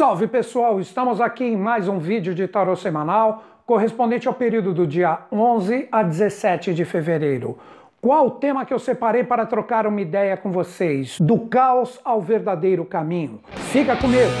Salve pessoal, estamos aqui em mais um vídeo de tarô semanal, correspondente ao período do dia 11 a 17 de fevereiro. Qual o tema que eu separei para trocar uma ideia com vocês? Do caos ao verdadeiro caminho. Fica comigo!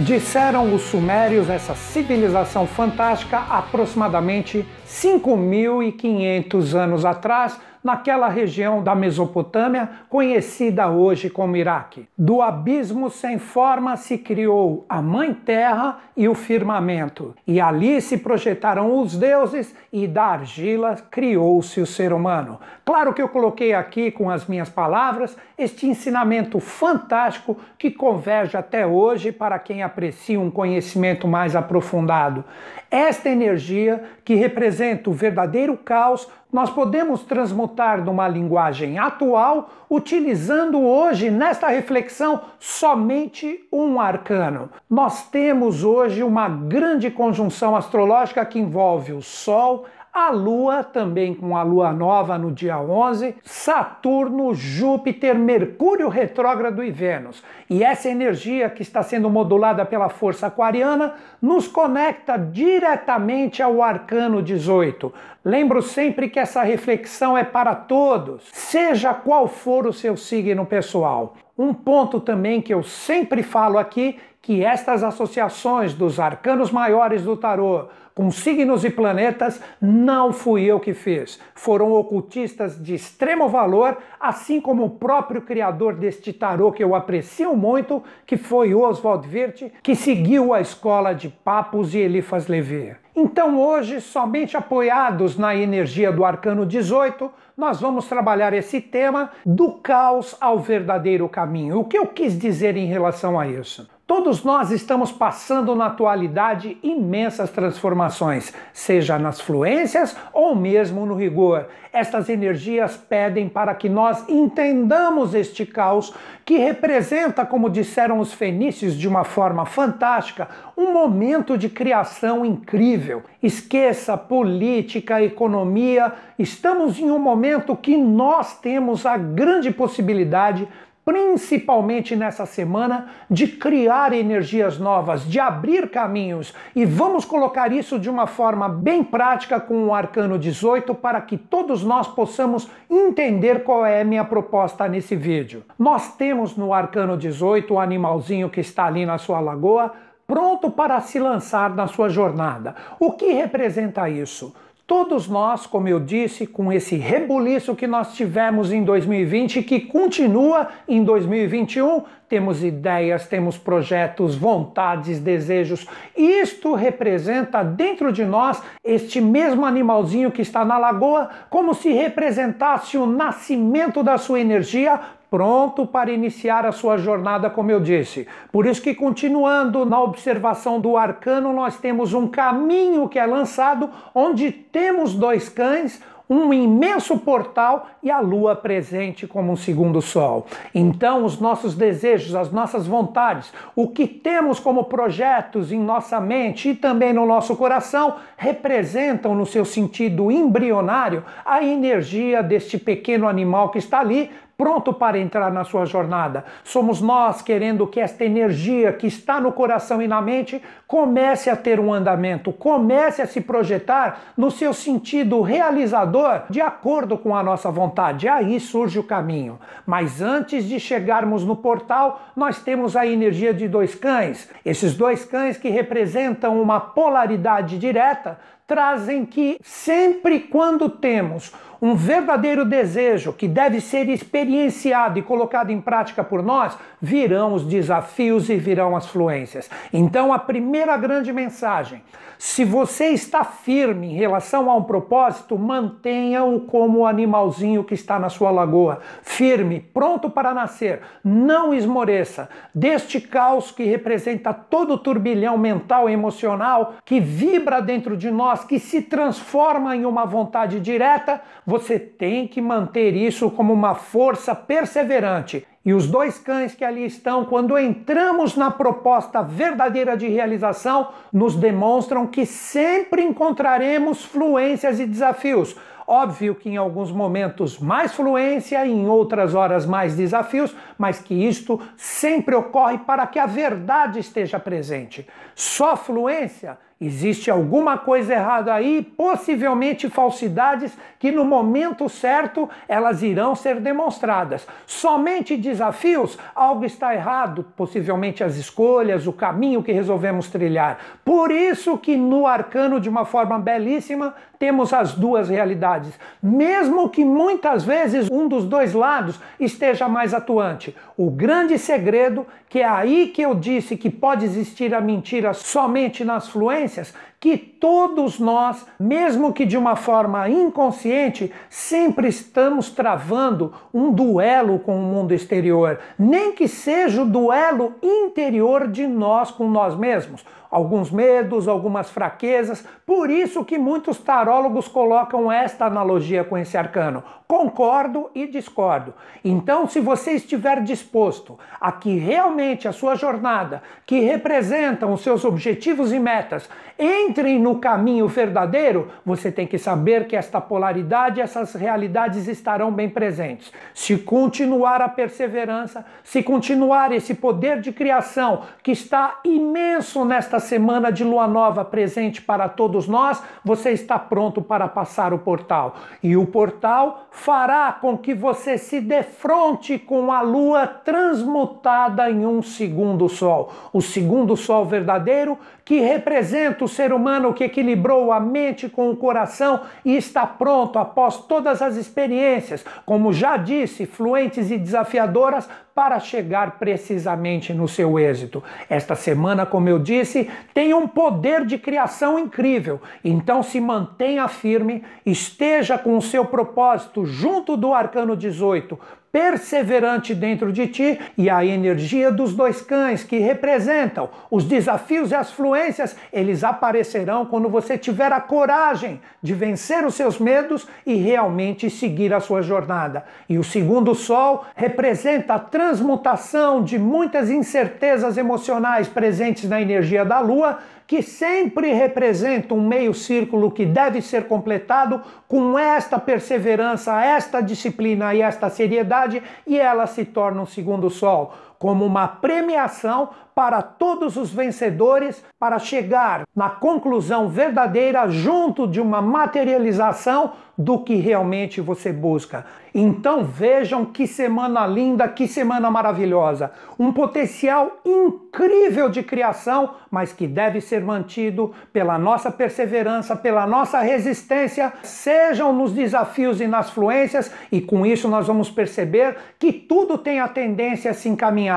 Disseram os sumérios, essa civilização fantástica, aproximadamente 5.500 anos atrás, naquela região da Mesopotâmia, conhecida hoje como Iraque. Do abismo sem forma se criou a Mãe Terra e o firmamento, e ali se projetaram os deuses, e da argila criou-se o ser humano. Claro que eu coloquei aqui com as minhas palavras este ensinamento fantástico que converge até hoje para quem aprecia um conhecimento mais aprofundado. Esta energia que representa o verdadeiro caos nós podemos transmutar numa linguagem atual, utilizando hoje, nesta reflexão, somente um arcano. Nós temos hoje uma grande conjunção astrológica que envolve o Sol, a Lua, também com a Lua nova no dia 11, Saturno, Júpiter, Mercúrio retrógrado e Vênus. E essa energia que está sendo modulada pela força aquariana nos conecta diretamente ao arcano 18. Lembro sempre que essa reflexão é para todos, seja qual for o seu signo pessoal. Um ponto também que eu sempre falo aqui, que estas associações dos arcanos maiores do tarô com signos e planetas, não fui eu que fiz. Foram ocultistas de extremo valor, assim como o próprio criador deste tarô que eu aprecio muito, que foi Oswald Wirth, que seguiu a escola de Papos e Elifas Levi. Então hoje, somente apoiados na energia do arcano 18, nós vamos trabalhar esse tema do caos ao verdadeiro caminho. O que eu quis dizer em relação a isso? Todos nós estamos passando na atualidade imensas transformações, seja nas fluências ou mesmo no rigor. Estas energias pedem para que nós entendamos este caos que representa, como disseram os fenícios de uma forma fantástica, um momento de criação incrível. Esqueça política, economia, estamos em um momento que nós temos a grande possibilidade principalmente nessa semana, de criar energias novas, de abrir caminhos. E vamos colocar isso de uma forma bem prática com o Arcano 18 para que todos nós possamos entender qual é a minha proposta nesse vídeo. Nós temos no Arcano 18 o animalzinho que está ali na sua lagoa, pronto para se lançar na sua jornada. O que representa isso? Todos nós, como eu disse, com esse rebuliço que nós tivemos em 2020 e que continua em 2021, temos ideias, temos projetos, vontades, desejos. Isto representa dentro de nós este mesmo animalzinho que está na lagoa, como se representasse o nascimento da sua energia pronto para iniciar a sua jornada, como eu disse. Por isso que continuando na observação do arcano, nós temos um caminho que é lançado onde temos dois cães, um imenso portal e a lua presente como um segundo sol. Então, os nossos desejos, as nossas vontades, o que temos como projetos em nossa mente e também no nosso coração, representam no seu sentido embrionário a energia deste pequeno animal que está ali pronto para entrar na sua jornada. Somos nós querendo que esta energia que está no coração e na mente comece a ter um andamento, comece a se projetar no seu sentido realizador de acordo com a nossa vontade. Aí surge o caminho. Mas antes de chegarmos no portal, nós temos a energia de dois cães. Esses dois cães que representam uma polaridade direta trazem que sempre quando temos um verdadeiro desejo que deve ser experienciado e colocado em prática por nós, virão os desafios e virão as fluências. Então, a primeira grande mensagem: se você está firme em relação a um propósito, mantenha-o como o animalzinho que está na sua lagoa, firme, pronto para nascer. Não esmoreça deste caos que representa todo o turbilhão mental e emocional que vibra dentro de nós, que se transforma em uma vontade direta você tem que manter isso como uma força perseverante. E os dois cães que ali estão, quando entramos na proposta verdadeira de realização, nos demonstram que sempre encontraremos fluências e desafios. Óbvio que em alguns momentos mais fluência, em outras horas mais desafios, mas que isto sempre ocorre para que a verdade esteja presente. Só fluência Existe alguma coisa errada aí, possivelmente falsidades que no momento certo elas irão ser demonstradas. Somente desafios, algo está errado, possivelmente as escolhas, o caminho que resolvemos trilhar. Por isso que no arcano de uma forma belíssima temos as duas realidades, mesmo que muitas vezes um dos dois lados esteja mais atuante. O grande segredo, que é aí que eu disse que pode existir a mentira somente nas fluências, emergências que todos nós, mesmo que de uma forma inconsciente, sempre estamos travando um duelo com o mundo exterior, nem que seja o duelo interior de nós com nós mesmos alguns medos, algumas fraquezas. Por isso que muitos tarólogos colocam esta analogia com esse arcano. Concordo e discordo. Então, se você estiver disposto a que realmente a sua jornada, que representam os seus objetivos e metas, entrem no caminho verdadeiro, você tem que saber que esta polaridade, essas realidades estarão bem presentes. Se continuar a perseverança, se continuar esse poder de criação que está imenso nesta semana de lua nova presente para todos nós, você está pronto para passar o portal. E o portal fará com que você se defronte com a lua transmutada em um segundo sol. O segundo sol verdadeiro que representa o ser humano que equilibrou a mente com o coração e está pronto após todas as experiências, como já disse, fluentes e desafiadoras, para chegar precisamente no seu êxito. Esta semana, como eu disse, tem um poder de criação incrível. Então se mantenha firme, esteja com o seu propósito junto do arcano 18, perseverante dentro de ti e a energia dos dois cães que representam os desafios e as fluências, eles aparecerão quando você tiver a coragem de vencer os seus medos e realmente seguir a sua jornada. E o segundo sol representa a transmutação de muitas incertezas emocionais presentes na energia da lua que sempre representa um meio círculo que deve ser completado com esta perseverança, esta disciplina e esta seriedade, e ela se torna um segundo sol, como uma premiação para todos os vencedores para chegar na conclusão verdadeira junto de uma materialização do que realmente você busca. Então vejam que semana linda, que semana maravilhosa. Um potencial incrível de criação, mas que deve ser mantido pela nossa perseverança, pela nossa resistência, sejam nos desafios e nas fluências, e com isso nós vamos perceber que tudo tem a tendência a se encaminhar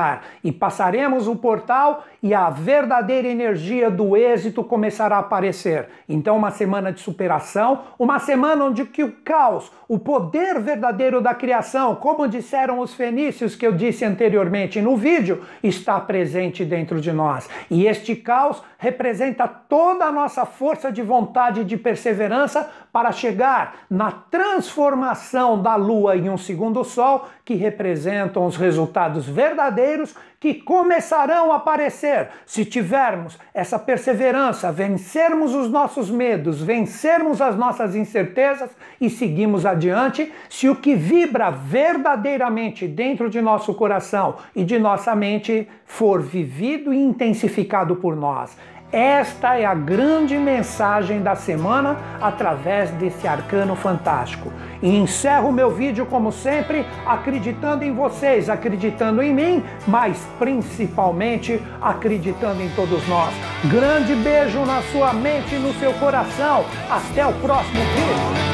e passaremos o portal e a verdadeira energia do êxito começará a aparecer. Então, uma semana de superação, uma semana onde que o caos, o poder verdadeiro da criação, como disseram os fenícios que eu disse anteriormente no vídeo, está presente dentro de nós. E este caos representa toda a nossa força de vontade e de perseverança para chegar na transformação da lua em um segundo sol, que representam os resultados verdadeiros que começarão a aparecer se tivermos essa perseverança, vencermos os nossos medos, vencermos as nossas incertezas e seguimos adiante, se o que vibra verdadeiramente dentro de nosso coração e de nossa mente for vivido e intensificado por nós. Esta é a grande mensagem da semana através desse arcano fantástico. E encerro meu vídeo, como sempre, acreditando em vocês, acreditando em mim, mas principalmente acreditando em todos nós. Grande beijo na sua mente e no seu coração. Até o próximo vídeo.